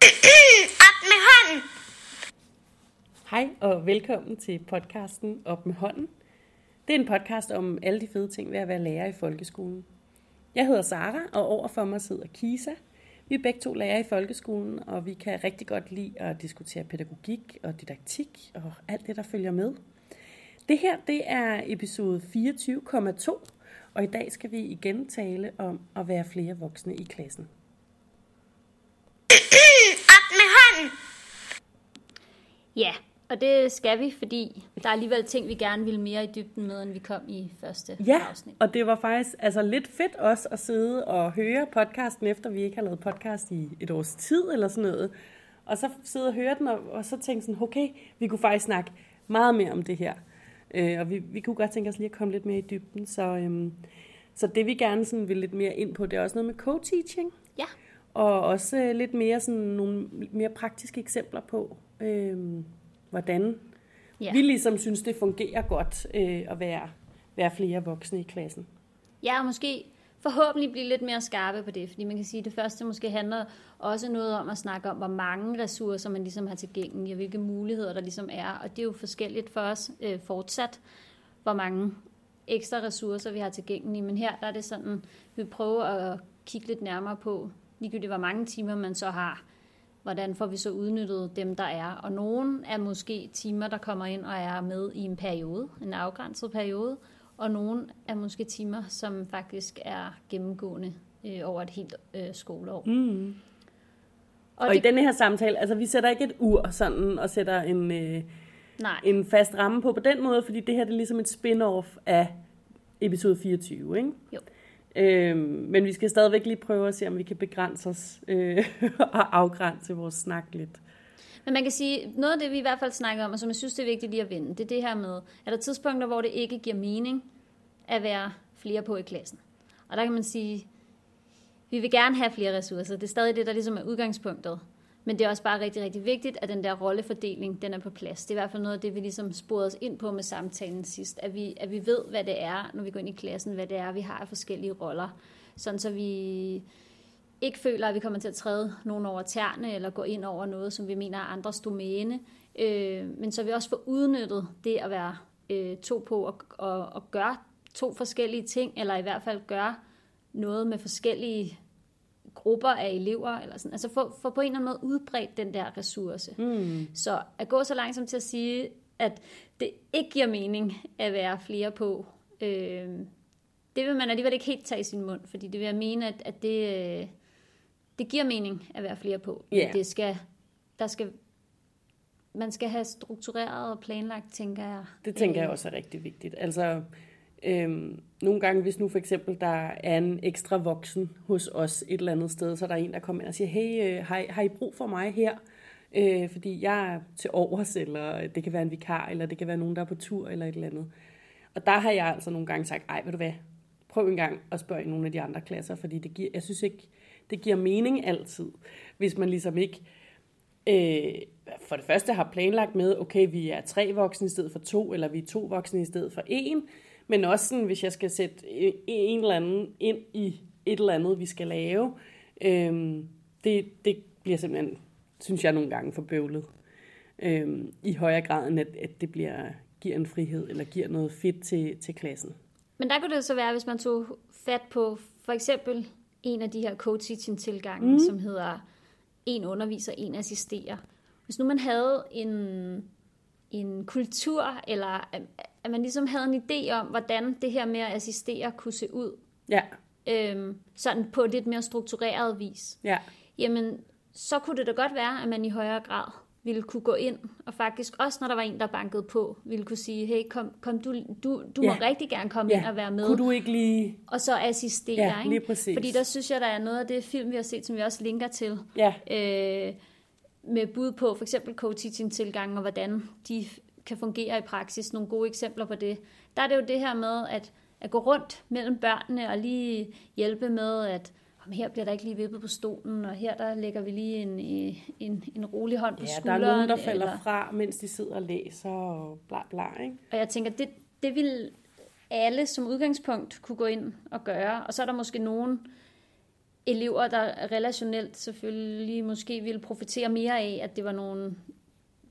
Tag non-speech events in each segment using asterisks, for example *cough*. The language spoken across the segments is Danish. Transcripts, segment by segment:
*clears throat* Op med hånden! Hej og velkommen til podcasten Op med hånden. Det er en podcast om alle de fede ting ved at være lærer i folkeskolen. Jeg hedder Sara, og overfor mig sidder Kisa. Vi er begge to lærere i folkeskolen, og vi kan rigtig godt lide at diskutere pædagogik og didaktik og alt det, der følger med. Det her, det er episode 24,2, og i dag skal vi igen tale om at være flere voksne i klassen. Op med hånden! Ja, og det skal vi, fordi der er alligevel ting, vi gerne vil mere i dybden med, end vi kom i første Ja, afsnit. og det var faktisk altså, lidt fedt også at sidde og høre podcasten, efter vi ikke har lavet podcast i et års tid eller sådan noget. Og så sidde og høre den, og, og så tænke sådan, okay, vi kunne faktisk snakke meget mere om det her. Øh, og vi, vi kunne godt tænke os lige at komme lidt mere i dybden. Så, øhm, så det vi gerne sådan vil lidt mere ind på, det er også noget med co-teaching. Ja, Og også øh, lidt mere sådan nogle mere praktiske eksempler på, øh, hvordan ja. vi ligesom synes, det fungerer godt øh, at være, være flere voksne i klassen. ja, og måske forhåbentlig blive lidt mere skarpe på det, fordi man kan sige, at det første måske handler også noget om at snakke om, hvor mange ressourcer man ligesom har tilgængelige, og hvilke muligheder der ligesom er, og det er jo forskelligt for os øh, fortsat, hvor mange ekstra ressourcer vi har tilgængelige, men her der er det sådan, vi prøver at kigge lidt nærmere på, ligegyldigt hvor mange timer man så har, hvordan får vi så udnyttet dem, der er. Og nogen er måske timer, der kommer ind og er med i en periode, en afgrænset periode, og nogen er måske timer, som faktisk er gennemgående øh, over et helt øh, skoleår. Mm. Og, Og det, i denne her samtale, altså vi sætter ikke et ur sådan, og sætter en, øh, nej, en fast ramme på på den måde, fordi det her det er ligesom et spin-off af episode 24, ikke? Jo. Øh, men vi skal stadigvæk lige prøve at se, om vi kan begrænse os øh, *laughs* og afgrænse vores snak lidt. Men man kan sige, noget af det, vi i hvert fald snakker om, og som jeg synes, det er vigtigt lige at vende, det er det her med, er der tidspunkter, hvor det ikke giver mening at være flere på i klassen. Og der kan man sige, vi vil gerne have flere ressourcer. Det er stadig det, der ligesom er udgangspunktet. Men det er også bare rigtig, rigtig vigtigt, at den der rollefordeling, den er på plads. Det er i hvert fald noget af det, vi ligesom sporede os ind på med samtalen sidst. At vi, at vi ved, hvad det er, når vi går ind i klassen, hvad det er, vi har af forskellige roller. Sådan så vi ikke føler, at vi kommer til at træde nogen over tærne, eller gå ind over noget, som vi mener er andres domæne. Øh, men så vi også får udnyttet det at være øh, to på og, og, og gøre to forskellige ting, eller i hvert fald gøre noget med forskellige grupper af elever, eller sådan. altså få, få på en eller anden måde udbredt den der ressource. Mm. Så at gå så langsomt til at sige, at det ikke giver mening at være flere på, øh, det vil man alligevel ikke helt tage i sin mund, fordi det vil jeg mene, at, at det, øh, det giver mening at være flere på. Ja. Det skal, der skal, man skal have struktureret og planlagt, tænker jeg. Det tænker Øh, jeg også er rigtig vigtigt. Altså, øhm, nogle gange, hvis nu for eksempel der er en ekstra voksen hos os et eller andet sted, så der er en, der kommer ind og siger, hey, øh, har, I, har I brug for mig her? Øh, fordi jeg er til overs, eller det kan være en vikar, eller det kan være nogen, der er på tur, eller et eller andet. Og der har jeg altså nogle gange sagt, ej, ved du hvad, prøv en gang at spørge i nogle af de andre klasser, fordi det giver, jeg synes ikke, det giver mening altid, hvis man ligesom ikke øh, for det første har planlagt med, okay, vi er tre voksne i stedet for to, eller vi er to voksne i stedet for en, men også sådan, hvis jeg skal sætte en eller anden ind i et eller andet, vi skal lave, øh, det, det bliver simpelthen, synes jeg nogle gange, for bøvlet. Øh, I højere grad, end at, at det bliver, giver en frihed, eller giver noget fedt til, til klassen. Men der kunne det så være, hvis man tog fat på for eksempel en af de her co-teaching tilgange, mm. som hedder en underviser, en assisterer. Hvis nu man havde en, en kultur, eller at, man ligesom havde en idé om, hvordan det her med at assistere kunne se ud, Ja, øhm, sådan på lidt mere struktureret vis, ja, jamen så kunne det da godt være, at man i højere grad ville kunne gå ind, og faktisk også når der var en, der bankede på, ville kunne sige, hey, kom, kom du, du, du Ja. må rigtig gerne komme ind og være med Kunne du ikke lige... og så assistere. Ja, ikke? lige præcis. Fordi der synes jeg, der er noget af det film, vi har set, som vi også linker til, Ja, øh, med bud på for eksempel co-teaching tilgangen, og hvordan de kan fungere i praksis. Nogle gode eksempler på det. Der er det jo det her med at, at gå rundt mellem børnene og lige hjælpe med, at om her bliver der ikke lige vippet på stolen, og her der lægger vi lige en, en, en rolig hånd på ja der skulderen. er nogen, der falder eller, fra, mens de sidder og læser og bla bla, ikke? Og jeg tænker, det, det vil alle som udgangspunkt kunne gå ind og gøre. Og så er der måske nogen, elever, der relationelt selvfølgelig måske ville profitere mere af, at det var nogle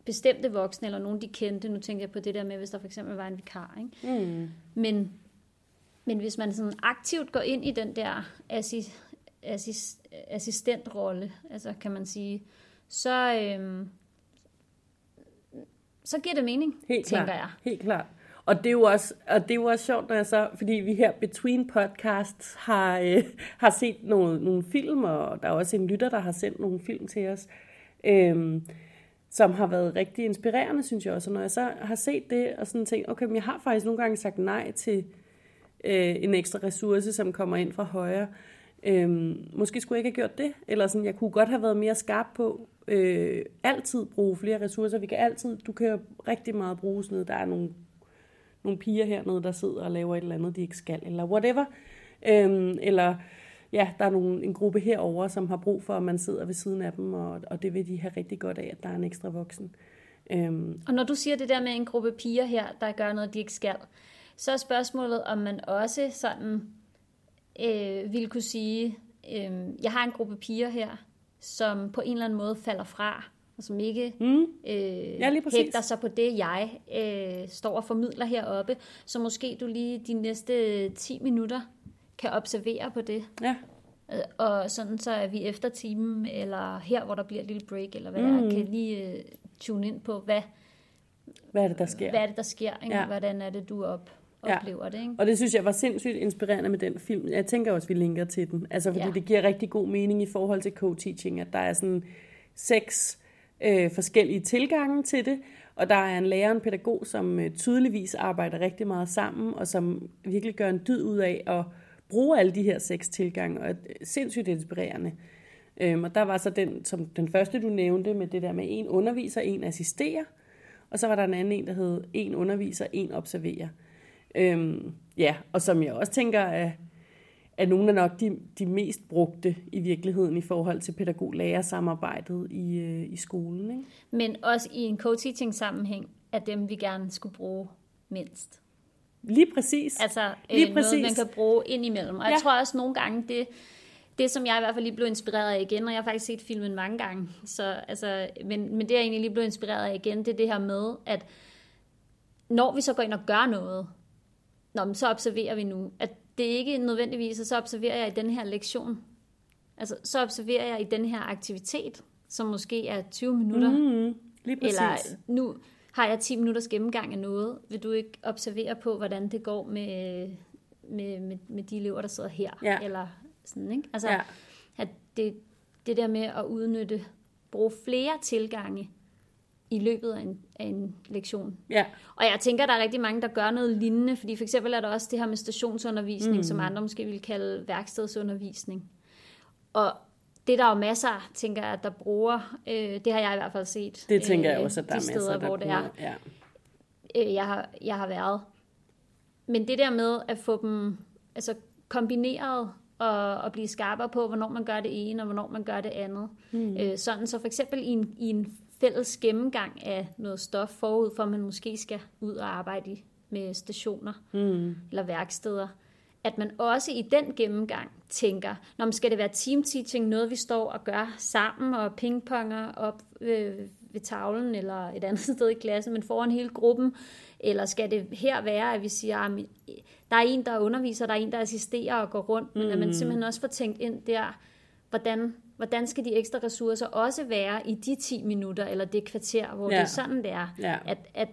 bestemte voksne, eller nogen de kendte. Nu tænker jeg på det der med, hvis der for eksempel var en vikar. Ikke? Mm. Men, men hvis man sådan aktivt går ind i den der assi, assist, assistentrolle, altså kan man sige, så, øhm, så giver det mening, Helt tænker klart. jeg. Helt klart. Og det er jo også, og det er jo også sjovt, når jeg så, fordi vi her Between Podcasts har, øh, har set nogle, nogle film, og der er også en lytter, der har sendt nogle film til os, øh, som har været rigtig inspirerende, synes jeg også. Og når jeg så har set det, og sådan tænkt, okay, men jeg har faktisk nogle gange sagt nej til øh, en ekstra ressource, som kommer ind fra højre. Øh, måske skulle jeg ikke have gjort det, eller sådan, jeg kunne godt have været mere skarp på øh, altid bruge flere ressourcer. Vi kan altid, du kan rigtig meget bruge sådan noget. Der er nogle, nogle piger hernede, der sidder og laver et eller andet, de ikke skal, eller whatever. Øhm, eller ja, der er nogle, en gruppe herover, som har brug for, at man sidder ved siden af dem, og, og det vil de have rigtig godt af, at der er en ekstra voksen. Øhm, Og når du siger det der med en gruppe piger her, der gør noget, de ikke skal, så er spørgsmålet, om man også sådan øh, vil kunne sige, øh, jeg har en gruppe piger her, som på en eller anden måde falder fra, og som ikke mm, øh, Ja, hægter sig på det, jeg øh, står og formidler heroppe. Så måske du lige de næste 10 minutter kan observere på det. ja, Øh, Og sådan så er vi efter timen, eller her, hvor der bliver et lille break, eller hvad mm. det er, kan lige øh, tune ind på, hvad, hvad er det, der sker? hvad er det, der sker? Ikke? Ja. Hvordan er det, du op, Ja. oplever det? Ikke? Og det synes jeg var sindssygt inspirerende med den film. Jeg tænker også, vi linker til den. Altså, fordi. Ja. det giver rigtig god mening i forhold til co-teaching, at der er sådan seks øh, forskellige tilgange til det, og der er en lærer og en pædagog, som øh, tydeligvis arbejder rigtig meget sammen, og som virkelig gør en dyd ud af at bruge alle de her seks tilgange, og er øh, sindssygt inspirerende. Øhm, og der var så den, som den første, du nævnte, med det der med en underviser, en assisterer, og så var der en anden en, der hed en underviser, en observerer. Øhm, ja, og som jeg også tænker er, er nogle af nok de, de mest brugte i virkeligheden i forhold til pædagog-lærer-samarbejdet i, øh, i skolen. Ikke? Men også i en co-teaching sammenhæng, er dem, vi gerne skulle bruge mindst. Lige præcis. Altså Lige øh, noget, præcis. man kan bruge ind imellem. Og ja. Jeg tror også nogle gange, det, det som jeg i hvert fald lige blev inspireret af igen, og jeg har faktisk set filmen mange gange, så, altså, men, men det jeg egentlig lige blev inspireret af igen, det er det her med, at når vi så går ind og gør noget, nå, men så observerer vi nu, at det er ikke nødvendigvis, at så observerer jeg i den her lektion. Altså, så observerer jeg i den her aktivitet, som måske er 20 minutter, mm, lige præcis. eller nu har jeg 10 minutters gennemgang af noget. Vil du ikke observere på, hvordan det går med, med, med, med de elever, der sidder her? Ja. Eller sådan, ikke? Altså, Ja. at det, det der med at udnytte, bruge flere tilgange i løbet af en, af en lektion. Ja, Og jeg tænker, der er rigtig mange, der gør noget lignende, fordi for eksempel er der også det her med stationsundervisning, mm. som andre måske vil kalde værkstedsundervisning. Og det er der jo masser, tænker jeg, der bruger. Øh, det har jeg i hvert fald set. det tænker jeg øh, også, at der er de masser, steder, der hvor det er, bruger. Ja. øh, jeg, har, jeg har været. Men det der med at få dem altså kombineret og, og blive skarpere på, hvornår man gør det ene, og hvornår man gør det andet. Mm. Øh, sådan så for eksempel i en, i en fælles gennemgang af noget stof forud, for at man måske skal ud og arbejde i, med stationer Mm. eller værksteder, at man også i den gennemgang tænker, når man skal det være team teaching, noget vi står og gør sammen og pingponger op øh, ved tavlen eller et andet *laughs* sted i klassen, men foran hele gruppen, eller skal det her være, at vi siger, at der er en, der underviser, der er en, der assisterer og går rundt, men at man simpelthen også får tænkt ind der, hvordan, hvordan skal de ekstra ressourcer også være i de 10 minutter eller det kvarter, hvor ja. det er sådan, det er. Ja. At, at,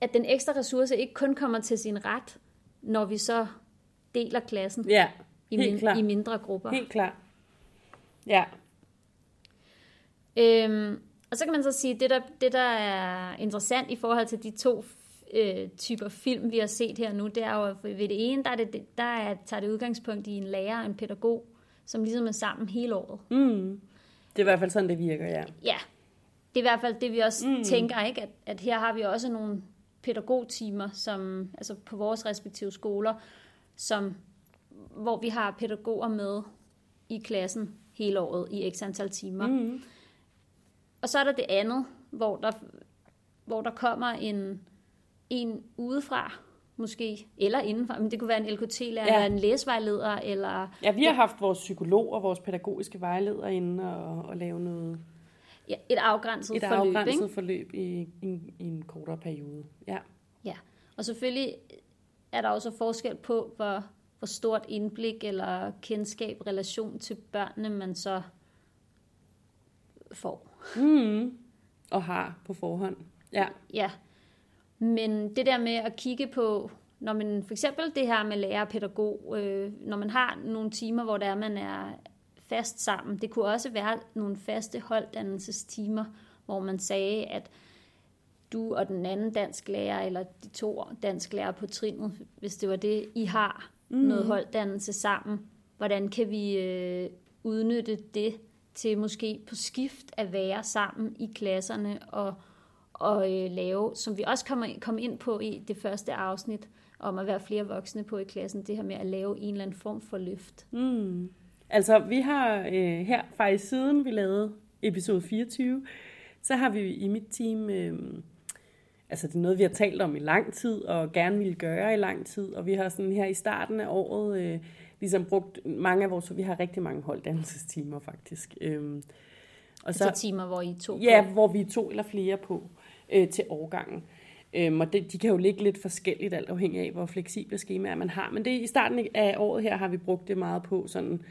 at den ekstra ressource ikke kun kommer til sin ret, når vi så deler klassen ja, i, min, i mindre grupper. Helt klart. Ja, Øhm, og så kan man så sige, at det der, det, der er interessant i forhold til de to øh, typer film, vi har set her nu, det er jo, ved det ene, der, er det, der er, tager det udgangspunkt i en lærer og en pædagog, som ligesom er sammen hele året. mm. det er i hvert fald sådan, det virker, ja. Ja, det er i hvert fald det, vi også mm. tænker, ikke? At, at her har vi også nogle pædagogtimer, som, altså på vores respektive skoler, som, hvor vi har pædagoger med i klassen hele året i x antal timer. Mm. Og så er der det andet, hvor der, hvor der kommer en, en udefra, måske, eller indenfor, men det kunne være en LKT-lærer, Ja. eller en læsevejleder, eller Ja, vi har haft vores psykolog og vores pædagogiske vejleder inde og, og lave noget, ja, et afgrænset et forløb. afgrænset Ikke? forløb i, i, i en kortere periode. Ja. Ja, og selvfølgelig er der også forskel på, hvor, hvor stort indblik eller kendskab, relation til børnene, man så får. Mm. Og har på forhånd. Ja. Ja, men det der med at kigge på, når man for eksempel det her med lærer og pædagog, øh, når man har nogle timer, hvor der er, man er fast sammen, det kunne også være nogle faste holddannelsestimer, hvor man sagde, at du og den anden dansk lærer, eller de to dansk lærer på trinet, hvis det var det, I har mm. noget holddannelse sammen, hvordan kan vi øh, udnytte det til måske på skift at være sammen i klasserne og, og øh, lave, som vi også kommer kom ind på i det første afsnit, om at være flere voksne på i klassen, det her med at lave en eller anden form for løft. Mm. Altså, vi har øh, her faktisk siden vi lavede episode 24, så har vi i mit team, øh, altså det er noget, vi har talt om i lang tid, og gerne ville gøre i lang tid, og vi har sådan her i starten af året øh, ligesom brugt mange af vores, vi har rigtig mange holddannelsestimer faktisk. Øh, og Så, altså timer, hvor I to Ja, på. hvor vi er to eller flere på øh, til årgangen. Øhm, og det, de kan jo ligge lidt forskelligt, alt afhængig af, hvor fleksible skemaer man har. Men det i starten af året her har vi brugt det meget på, sådan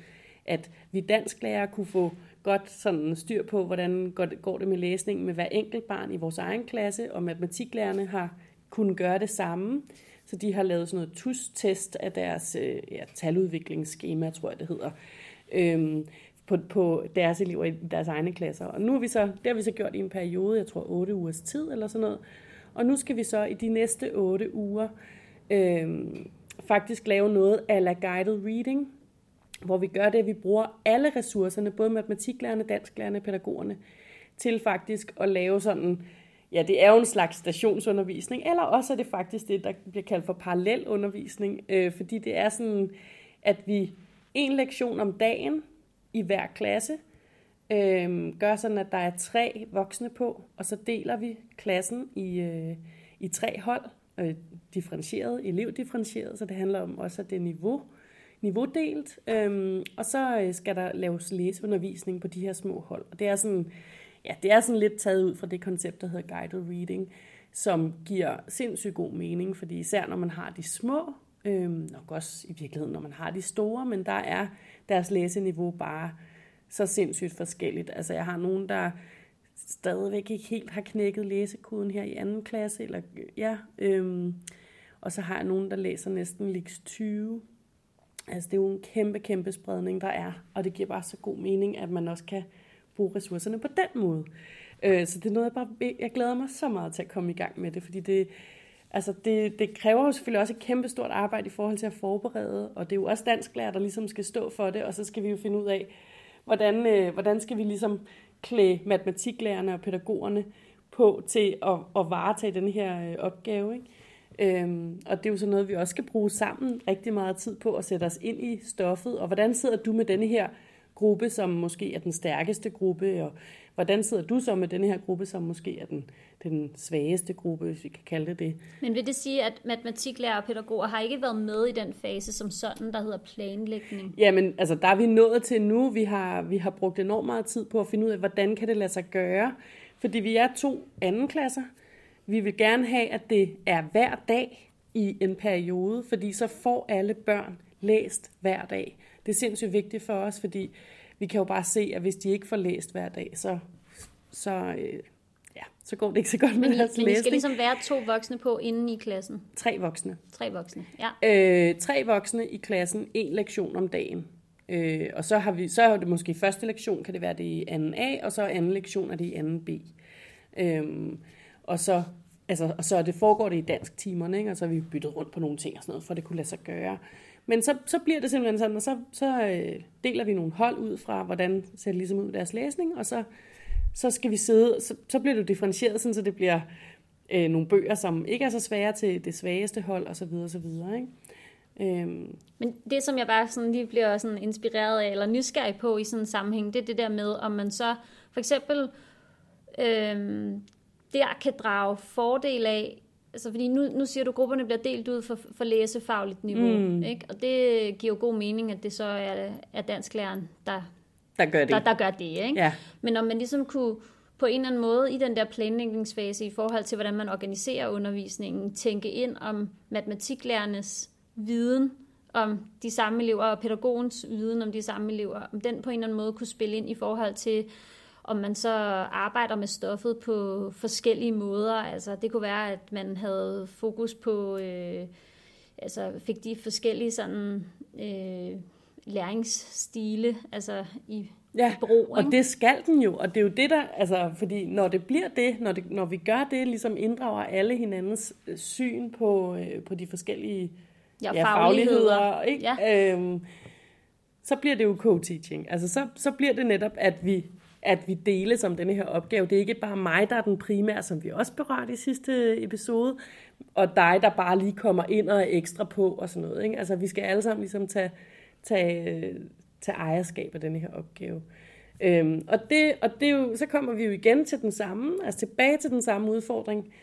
at vi dansklærer kunne få godt sådan styr på, hvordan går det, går det med læsningen med hver enkelt barn i vores egen klasse, og matematiklærerne har kunnet gøre det samme. Så de har lavet sådan noget TUS-test af deres øh, ja, taludviklingsskema, tror jeg det hedder. Øhm, på, på deres elever i deres egne klasser. Og nu har vi så, det har vi så gjort i en periode, jeg tror 8 ugers tid eller sådan noget. Og nu skal vi så i de næste 8 uger øh, faktisk lave noget af la guided reading, hvor vi gør det, at vi bruger alle ressourcerne, både matematiklærerne, dansklærerne, pædagogerne, til faktisk at lave sådan, ja, det er jo en slags stationsundervisning, eller også er det faktisk det, der bliver kaldt for parallelundervisning, øh, fordi det er sådan, at vi en lektion om dagen i hver klasse, øh, gør sådan, at der er tre voksne på, og så deler vi klassen i, øh, i tre hold, øh, differentieret, elevdifferentieret, så det handler om også, at det er niveau, niveaudelt, øh, og så øh, skal der laves læseundervisning på de her små hold, og det er sådan, ja, det er sådan lidt taget ud fra det koncept, der hedder guided reading, som giver sindssygt god mening, fordi især når man har de små, øh, nok også i virkeligheden, når man har de store, men der er deres læseniveau bare så sindssygt forskelligt. Altså jeg har nogen, der stadigvæk ikke helt har knækket læsekoden her i anden klasse, eller ja, øhm, og så har jeg nogen, der læser næsten liks 20. Altså det er jo en kæmpe, kæmpe spredning, der er, og det giver bare så god mening, at man også kan bruge ressourcerne på den måde. Øh, så det er noget, jeg bare, jeg glæder mig så meget til at komme i gang med det, fordi det, altså det, det kræver jo selvfølgelig også et kæmpe stort arbejde i forhold til at forberede, og det er jo også dansklærer, der ligesom skal stå for det, og så skal vi jo finde ud af, hvordan, øh, hvordan skal vi ligesom klæde matematiklærerne og pædagogerne på til at, at varetage den her øh, opgave. Ikke? Øhm, og det er jo så noget, vi også skal bruge sammen rigtig meget tid på at sætte os ind i stoffet. Og hvordan sidder du med denne her gruppe, som måske er den stærkeste gruppe, og hvordan sidder du så med denne her gruppe, som måske er den, den svageste gruppe, hvis vi kan kalde det det. Men vil det sige, at matematiklærer og pædagoger har ikke været med i den fase som sådan, der hedder planlægning? Jamen, altså der er vi nået til nu. Vi har, vi har brugt enormt meget tid på at finde ud af, hvordan kan det lade sig gøre. Fordi vi er to anden klasser. Vi vil gerne have, at det er hver dag i en periode, fordi så får alle børn læst hver dag. Det er sindssygt vigtigt for os, fordi vi kan jo bare se, at hvis de ikke får læst hver dag, så, så, øh, ja, så går det ikke så godt med Men, deres men I skal læsning. ligesom være to voksne på inden i klassen. Tre voksne. Tre voksne, ja. Øh, tre voksne i klassen, en lektion om dagen. Øh, og så har vi, så er det måske første lektion, kan det være det i anden A, og så anden lektion er det i anden B. Øhm, og så, altså, og så det foregår det i dansk timerne, ikke? og så har vi byttet rundt på nogle ting og sådan noget, for det kunne lade sig gøre. Men så, så bliver det simpelthen sådan, og så, så øh, deler vi nogle hold ud fra, hvordan ser det ligesom ud med deres læsning, og så, så skal vi sidde, så, så bliver det differentieret, sådan, så det bliver øh, nogle bøger, som ikke er så svære til det svageste hold, og så videre, og så videre, ikke? Øhm, Men det, som jeg bare sådan lige bliver sådan inspireret af, eller nysgerrig på i sådan en sammenhæng, det er det der med, om man så for eksempel øhm, der kan drage fordel af, altså fordi nu, nu siger du, at grupperne bliver delt ud for, for læsefagligt niveau, mm. ikke? og det giver jo god mening, at det så er, er dansklæreren, der, Der gør det. der, der gør det. Ikke? Ja. Men om man ligesom kunne på en eller anden måde i den der planlægningsfase i forhold til, hvordan man organiserer undervisningen, tænke ind om matematiklærernes viden om de samme elever, og pædagogens viden om de samme elever, om den på en eller anden måde kunne spille ind i forhold til, om man så arbejder med stoffet på forskellige måder. Altså det kunne være, at man havde fokus på, øh, altså fik de forskellige sådan øh, læringsstile, altså i, Ja, i brug. og ikke? det skal den jo, og det er jo det der, altså, fordi når det bliver det, når, det, når vi gør det, ligesom inddrager alle hinandens øh, syn på, øh, på de forskellige Ja, ja, fagligheder. fagligheder, ikke? Ja. Øhm, så bliver det jo co-teaching. Altså, så, så bliver det netop, at vi, at vi deles om denne her opgave. Det er ikke bare mig, der er den primære, som vi også berørte i sidste episode, og dig, der bare lige kommer ind og er ekstra på og sådan noget. Ikke? Altså, vi skal alle sammen ligesom tage, tage, tage ejerskab af denne her opgave. Øhm, og det, og det jo, så kommer vi jo igen til den samme, altså tilbage til den samme udfordring.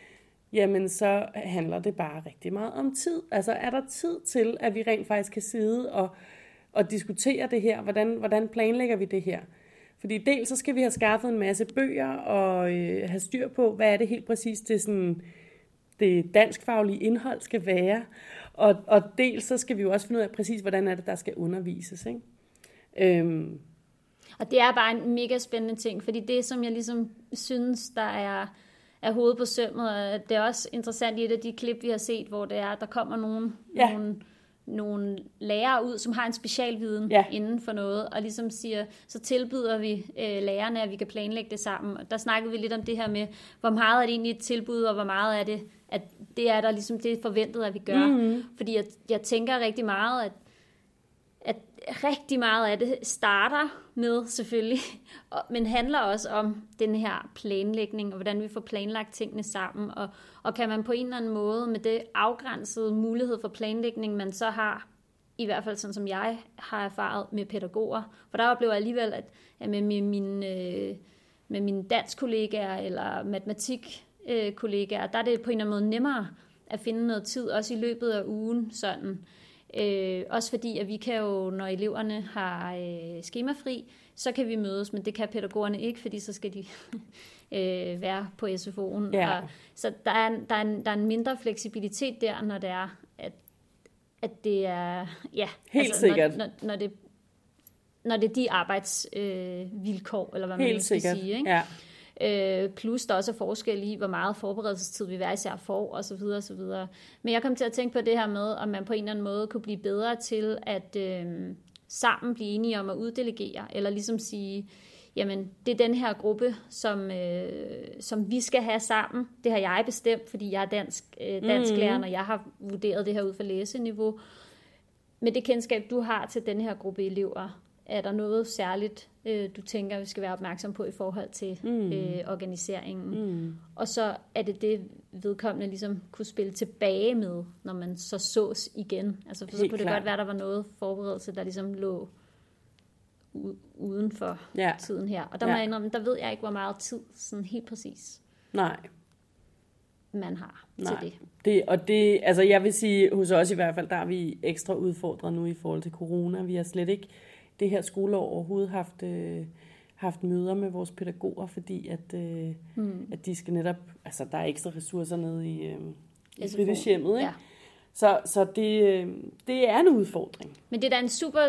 Jamen, så handler det bare rigtig meget om tid. Altså, er der tid til, at vi rent faktisk kan sidde og, og diskutere det her? Hvordan, hvordan planlægger vi det her? Fordi dels så skal vi have skaffet en masse bøger og øh, have styr på, hvad er det helt præcis, det, sådan, det danskfaglige indhold skal være. Og, og dels så skal vi jo også finde ud af præcis, hvordan er det, der skal undervises. Ikke? Øhm, Og det er bare en mega spændende ting, fordi det, som jeg ligesom synes, der er, er hovedet på sømmet, og det er også interessant i et af de klip, vi har set, hvor det er, at der kommer nogle, Ja. nogle, nogle lærere ud, som har en specialviden Ja. inden for noget, og ligesom siger, så tilbyder vi øh, lærerne, at vi kan planlægge det sammen. Og der snakkede vi lidt om det her med, hvor meget er det egentlig et tilbud, og hvor meget er det, at det er der ligesom det er forventet, at vi gør. Mm-hmm. Fordi jeg, jeg tænker rigtig meget, at at rigtig meget af det starter med selvfølgelig, men handler også om den her planlægning, og hvordan vi får planlagt tingene sammen, og, og kan man på en eller anden måde med det afgrænsede mulighed for planlægning, man så har, i hvert fald sådan som jeg har erfaret med pædagoger, for der oplever jeg alligevel, at, at med min, min, øh, med mine dansk kollegaer eller matematik kollegaer, der er det på en eller anden måde nemmere at finde noget tid, også i løbet af ugen, sådan, Øh, også fordi, at vi kan jo, når eleverne har øh, skemafri, så kan vi mødes, men det kan pædagogerne ikke, fordi så skal de *laughs* øh, være på SFO'en. Ja. Og, så der er, en, der, er en, der er en mindre fleksibilitet der, når det er, at, at det er... Ja, Helt sikkert. Når, når, når, det, når det er de arbejdsvilkår, øh, vilkår, eller hvad man helt skal sikkert. sige. Ikke? Ja. Øh, plus der også er forskel i, hvor meget forberedelsestid vi hver især får, og så videre, og så videre. Men jeg kom til at tænke på det her med, om man på en eller anden måde kunne blive bedre til at øh, sammen blive enige om at uddelegere, eller ligesom sige, jamen det er den her gruppe, som, øh, som vi skal have sammen. Det har jeg bestemt, fordi jeg er dansk, øh, dansklærer, mm. og jeg har vurderet det her ud fra læseniveau. Med det kendskab, du har til den her gruppe elever, er der noget særligt, øh, du tænker, vi skal være opmærksom på i forhold til mm. øh, organiseringen? Mm. Og så er det det, vedkommende ligesom kunne spille tilbage med, når man så sås igen. Altså, for så Helt kunne det klart. godt være, der var noget forberedelse, der ligesom lå uden for Ja. tiden her. Og der Ja. må jeg indrømme, der ved jeg ikke, hvor meget tid sådan helt præcis Nej. man har Nej. til det. Det, og det, altså jeg vil sige, hos os i hvert fald, der er vi ekstra udfordret nu i forhold til corona. Vi har slet ikke det her skoleår overhovedet haft, øh, haft møder med vores pædagoger, fordi at, øh, mm. at de skal netop, altså der er ekstra ressourcer nede i, øh, i fritidshjemmet, ikke? Ja. Så, så det, øh, det er en udfordring. Men det er da en super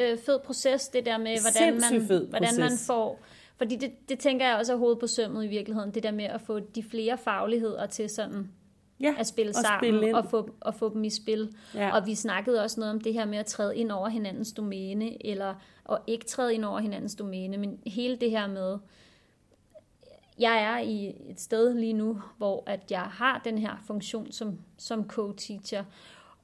øh, fed proces, det der med, hvordan man, hvordan man får... Fordi det, det tænker jeg også er hovedet på sømmet i virkeligheden, det der med at få de flere fagligheder til sådan Ja, at spille og sammen spille ind. og, få, og få dem i spil. Ja. Og vi snakkede også noget om det her med at træde ind over hinandens domæne, eller at ikke træde ind over hinandens domæne, men hele det her med, jeg er i et sted lige nu, hvor at jeg har den her funktion som, som co-teacher,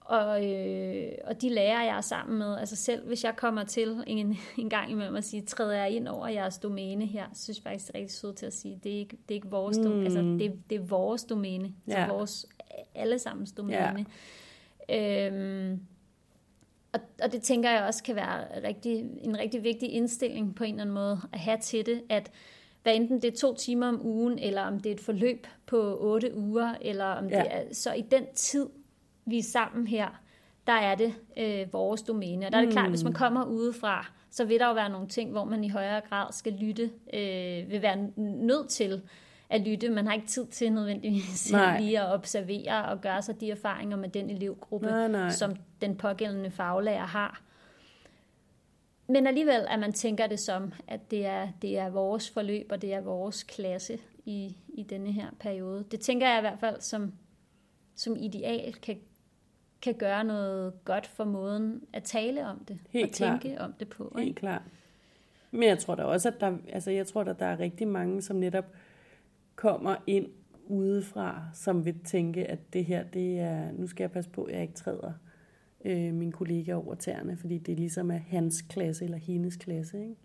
og, øh, og de lærer jeg er sammen med, altså selv hvis jeg kommer til en, *laughs* en gang imellem at sige, træder jeg ind over jeres domæne her, så synes jeg faktisk, det er rigtig sødt til at sige, det er ikke, det er ikke vores domæne, altså det, det er vores domæne, Ja. så vores allesammens domæne. Øhm, og, og det tænker jeg også kan være rigtig, en rigtig vigtig indstilling på en eller anden måde at have til det, at hvad enten det er to timer om ugen, eller om det er et forløb på otte uger, eller om Ja. det er, så i den tid, vi er sammen her, der er det øh, vores domæne. Og der er det klart, hvis man kommer udefra, så vil der jo være nogle ting, hvor man i højere grad skal lytte, øh, vil være nødt til at lytte. Man har ikke tid til nødvendigvis *laughs* Nej. lige at observere og gøre sig de erfaringer med den elevgruppe, Nej, nej. som den pågældende faglærer har. Men alligevel, at man tænker det som, at det er, det er vores forløb, og det er vores klasse i, i denne her periode. Det tænker jeg i hvert fald som, som ideal kan, kan gøre noget godt for måden at tale om det, Helt og klart. tænke om det på. Helt Ikke? klart. Men jeg tror da også, at der, altså jeg tror, at der er rigtig mange, som netop kommer ind udefra, som vil tænke, at det her, det er, nu skal jeg passe på, at jeg ikke træder øh, min kollega over tæerne, fordi det ligesom er hans klasse eller hendes klasse. Ikke?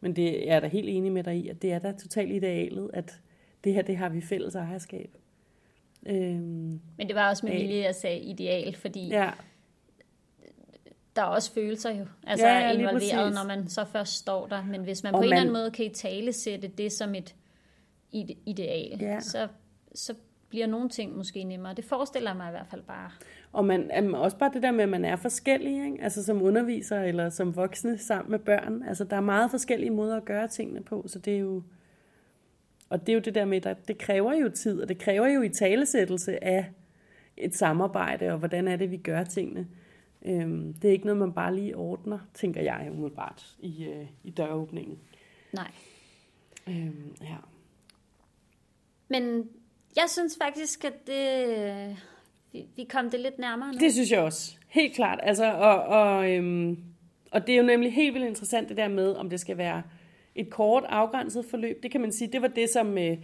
Men det jeg er da helt enig med dig i, at det er da totalt idealet, at det her, det har vi fælles ejerskab. Øhm, Men det var også med vilje, jeg sagde ideal, fordi ja. der er også følelser jo altså Ja, ja, involveret, når man så først står der. Men hvis man Og på en man- eller anden måde kan i tale sætte det som et ide- ideal, Ja. så, så bliver nogle ting måske nemmere. Det forestiller mig i hvert fald bare. Og man, også bare det der med, at man er forskellig, ikke? altså som underviser eller som voksne sammen med børn. Altså der er meget forskellige måder at gøre tingene på, så det er jo... Og det er jo det der med, at det kræver jo tid, og det kræver jo i talesættelse af et samarbejde, og hvordan er det, vi gør tingene. Øhm, det er ikke noget, man bare lige ordner, tænker jeg umiddelbart, i, øh, i døråbningen. Nej. Øhm, ja. Men jeg synes faktisk, at det, vi, vi kom det lidt nærmere nu. Det synes jeg også. Helt klart. Altså, og, og, øhm, og det er jo nemlig helt vildt interessant det der med, om det skal være et kort, afgrænset forløb. Det kan man sige, det var det, som, øh,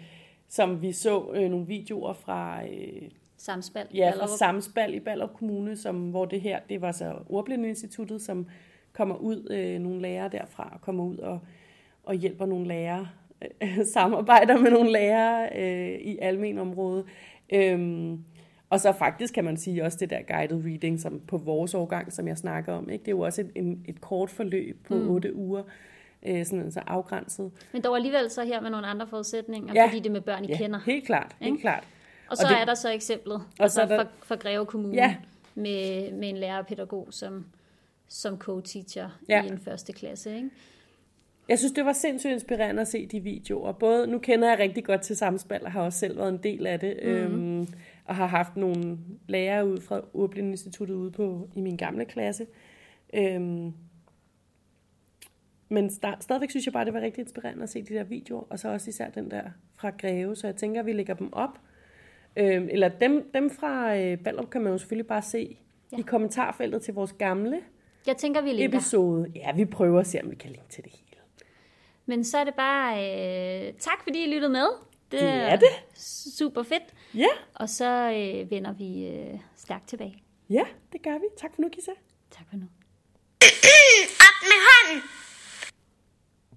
som vi så øh, nogle videoer fra, øh, Samspil. ja, fra. Samspal i Ballerup Kommune, som, hvor det her, det var så Ordblindeinstituttet, som kommer ud, øh, nogle lærere derfra, og kommer ud og, og hjælper nogle lærere, øh, *laughs* samarbejder med nogle lærere øh, i almenområdet. Øhm, og så faktisk kan man sige også det der guided reading, som på vores årgang, som jeg snakker om, ikke? det er jo også et, en, et kort forløb på mm. 8 uger, øh, sådan så afgrænset. Men dog alligevel så her med nogle andre forudsætninger, Ja. fordi det med børn, I Ja, kender. helt klart, helt Ikke? klart. Og så Og det- er der så eksemplet og altså så er der- fra, fra Greve Kommune Ja. med, med en lærer og pædagog som, som co-teacher Ja. i en første klasse. Ikke? Jeg synes, det var sindssygt inspirerende at se de videoer. Både, nu kender jeg rigtig godt til samspil, og har også selv været en del af det, mm-hmm. øhm, og har haft nogle lærere ud fra Ordblindeinstituttet ude på, i min gamle klasse. Øhm, men sta- stadigvæk synes jeg bare, det var rigtig inspirerende at se de der videoer, og så også især den der fra Greve, så jeg tænker, at vi lægger dem op. Øhm, eller dem, dem fra øh, Ballerup kan man jo selvfølgelig bare se ja. Ja. i kommentarfeltet til vores gamle Jeg tænker, vi linker. episode. Ja, vi prøver at se, om vi kan linke til det hele. Men så er det bare øh, tak, fordi I lyttede med. Det, Det er det. super fedt. Ja, Og så øh, vender vi øh, stærkt tilbage. ja, det gør vi. Tak for nu, Kisa. Tak for nu. Op med hånden!